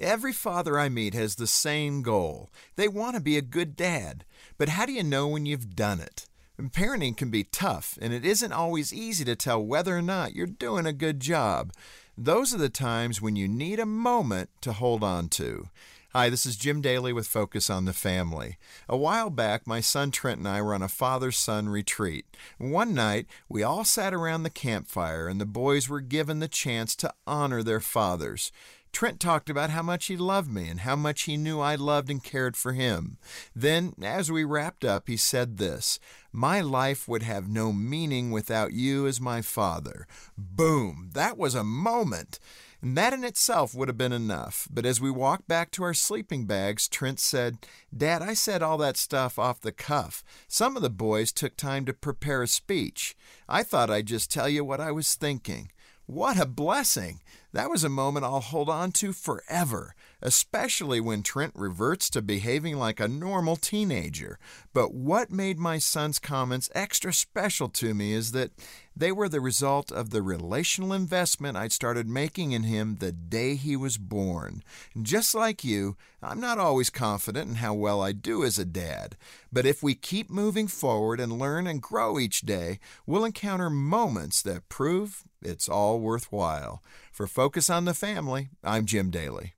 Every father I meet has the same goal. They want to be a good dad. But how do you know when you've done it? Parenting can be tough, and it isn't always easy to tell whether or not you're doing a good job. Those are the times when you need a moment to hold on to. Hi, this is Jim Daly with Focus on the Family. A while back, my son Trent and I were on a father son retreat. One night, we all sat around the campfire, and the boys were given the chance to honor their fathers. Trent talked about how much he loved me and how much he knew I loved and cared for him. Then, as we wrapped up, he said this My life would have no meaning without you as my father. Boom! That was a moment. And that in itself would have been enough. But as we walked back to our sleeping bags, Trent said, Dad, I said all that stuff off the cuff. Some of the boys took time to prepare a speech. I thought I'd just tell you what I was thinking. What a blessing! That was a moment I'll hold on to forever, especially when Trent reverts to behaving like a normal teenager. But what made my son's comments extra special to me is that they were the result of the relational investment I'd started making in him the day he was born. Just like you, I'm not always confident in how well I do as a dad. But if we keep moving forward and learn and grow each day, we'll encounter moments that prove it's all worthwhile. For Focus on the Family, I'm Jim Daly.